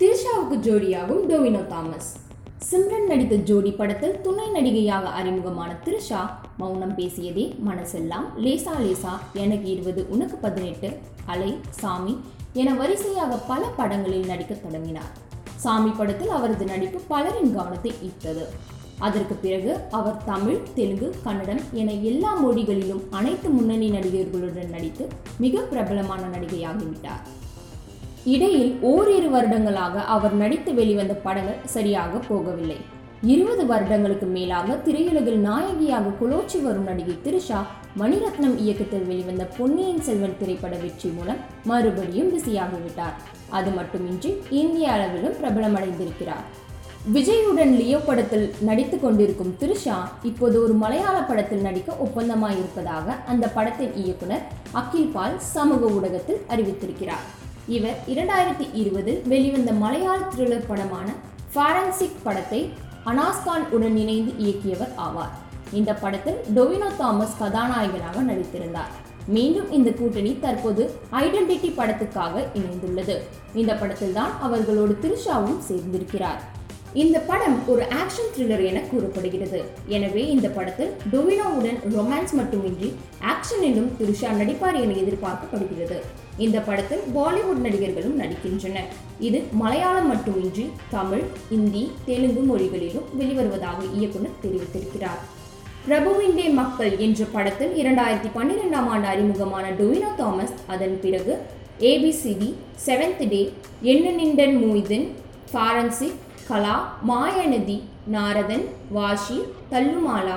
திரிஷாவுக்கு ஜோடியாகும் டொவினோ தாமஸ். சிம்ரன் நடித்த ஜோடி படத்தில் துணை நடிகையாக அறிமுகமான திரிஷா மௌனம் பேசியதே மனசெல்லாம். லேசா லேசா எனக்கு இருபது உனக்கு பதினெட்டு அலை சாமி என வரிசையாக பல படங்களில் நடிக்கத் தொடங்கினார். சாமி படத்தில் அவரது நடிப்பு பலரின் கவனத்தை ஈர்த்தது. அதற்கு பிறகு அவர் தமிழ் தெலுங்கு கன்னடம் என எல்லா மொழிகளிலும் அனைத்து முன்னணி நடிகர்களுடன் நடித்து மிக பிரபலமான நடிகையாகிவிட்டார். இடையில் ஓரிரு வருடங்களாக அவர் நடித்து வெளிவந்த படங்கள் சரியாக போகவில்லை. இருபது வருடங்களுக்கு மேலாக திரையுலகில் நாயகியாக குலோச்சி வரும் நடிகை திரிஷா மணிரத்னம் இயக்கத்தில் வெளிவந்த பொன்னியின் செல்வன் திரைப்பட வெற்றி மூலம் மறுபடியும் பிஸியாகிவிட்டார். அது மட்டுமின்றி இந்திய அளவிலும் பிரபலமடைந்திருக்கிறார். விஜயுடன் லியோ படத்தில் நடித்து கொண்டிருக்கும் திரிஷா இப்போது ஒரு மலையாள படத்தில் நடிக்க ஒப்பந்தமாயிருப்பதாக அந்த படத்தின் இயக்குனர் அகில் பால் சமூக ஊடகத்தில் அறிவித்திருக்கிறார். இவர் இரண்டாயிரத்தி இருபதில் வெளிவந்த மலையாள த்ரில்லர் படமான ஃபாரன்சிக் படத்தை அனாஸ்கான் உடன் இணைந்து இயக்கியவர் ஆவார். இந்த படத்தில் டொவினோ தாமஸ் கதாநாயகனாக நடித்திருந்தார். மீண்டும் இந்த கூட்டணி தற்போது ஐடென்டிட்டி படத்துக்காக இணைந்துள்ளது. இந்த படத்தில் தான் அவர்களோடு திரிஷாவும் சேர்ந்திருக்கிறார். இந்த படம் ஒரு ஆக்ஷன் த்ரில்லர் என கூறப்படுகிறது. எனவே இந்த படத்தில் டொவினோவுடன் ரொமான்ஸ் மட்டுமின்றி ஆக்ஷனிலும் திரிஷா நடிப்பார் என எதிர்பார்க்கப்படுகிறது. இந்த படத்தில் பாலிவுட் நடிகர்களும் நடிக்கின்றனர். இது மலையாளம் மட்டுமின்றி தமிழ் இந்தி தெலுங்கு மொழிகளிலும் வெளிவருவதாக இயக்குனர் தெரிவித்திருக்கிறார். பிரபுவிண்டே மக்கள் என்ற படத்தில் இரண்டாயிரத்தி பன்னிரெண்டாம் ஆண்டு அறிமுகமான டொவினோ தாமஸ் அதன் பிறகு ABCD seventh day Ennu Ninte Moideen forensic Kala Mayanadhi Naradan Vashi Thallumaala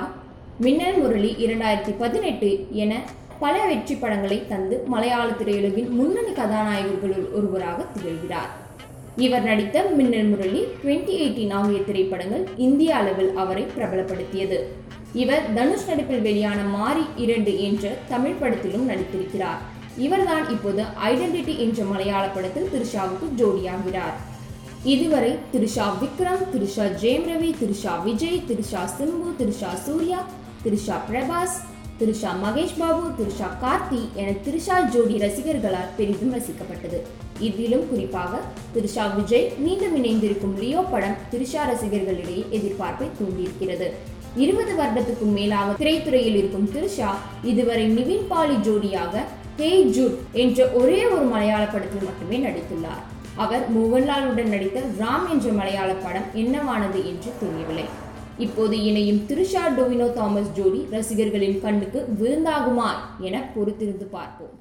Minnal Murali இரண்டாயிரத்தி பதினெட்டு என பல வெற்றி படங்களை தந்து மலையாள திரையுலகின் முன்னணி கதாநாயகர்களுள் ஒருவராக திகழ்கிறார். இவர் நடித்த மின்னல் முரளி டுவெண்ட்டி எயிட்டீன் ஆகிய திரைப்படங்கள் இந்திய அளவில் அவரை பிரபலப்படுத்தியது. இவர் தனுஷ் நடிப்பில் வெளியான மாரி இரண்டு என்ற தமிழ் படத்திலும் நடித்திருக்கிறார். இவர்தான் இப்போது ஐடென்டிட்டி என்ற மலையாள படத்தில் திரிஷாவுக்கு ஜோடியாகிறார். இதுவரை திருஷா விக்ரம் திருஷா ஜெயம் ரவி திருஷா விஜய் திருஷா சிம்பு திரிஷா சூர்யா திருஷா பிரபாஸ் திருஷா மகேஷ் பாபு திருஷா கார்த்தி என திருஷா ஜோடி ரசிகர்களால் பெரிதும் ரசிக்கப்பட்டது. இதிலும் குறிப்பாக திருஷா விஜய் மீண்டும் இணைந்திருக்கும் லியோ படம் திரிஷா ரசிகர்களிடையே எதிர்பார்ப்பை தூண்டியிருக்கிறது. இருபது வருடத்துக்கும் மேலாக திரைத்துறையில் இருக்கும் திருஷா இதுவரை நிவின் பாலி ஜோடியாக ஹே ஜூட் என்ற ஒரே ஒரு மலையாள படத்தில் மட்டுமே நடித்துள்ளார். அவர் மோகன்லாலுடன் நடித்த ராம் என்ற மலையாள படம் என்னவானது என்று தெரியவில்லை. இப்போது இணையும் திருஷா டொவினோ தாமஸ் ஜோடி ரசிகர்களின் கண்ணுக்கு விருந்தாகுமா என பொறுத்திருந்து பார்ப்போம்.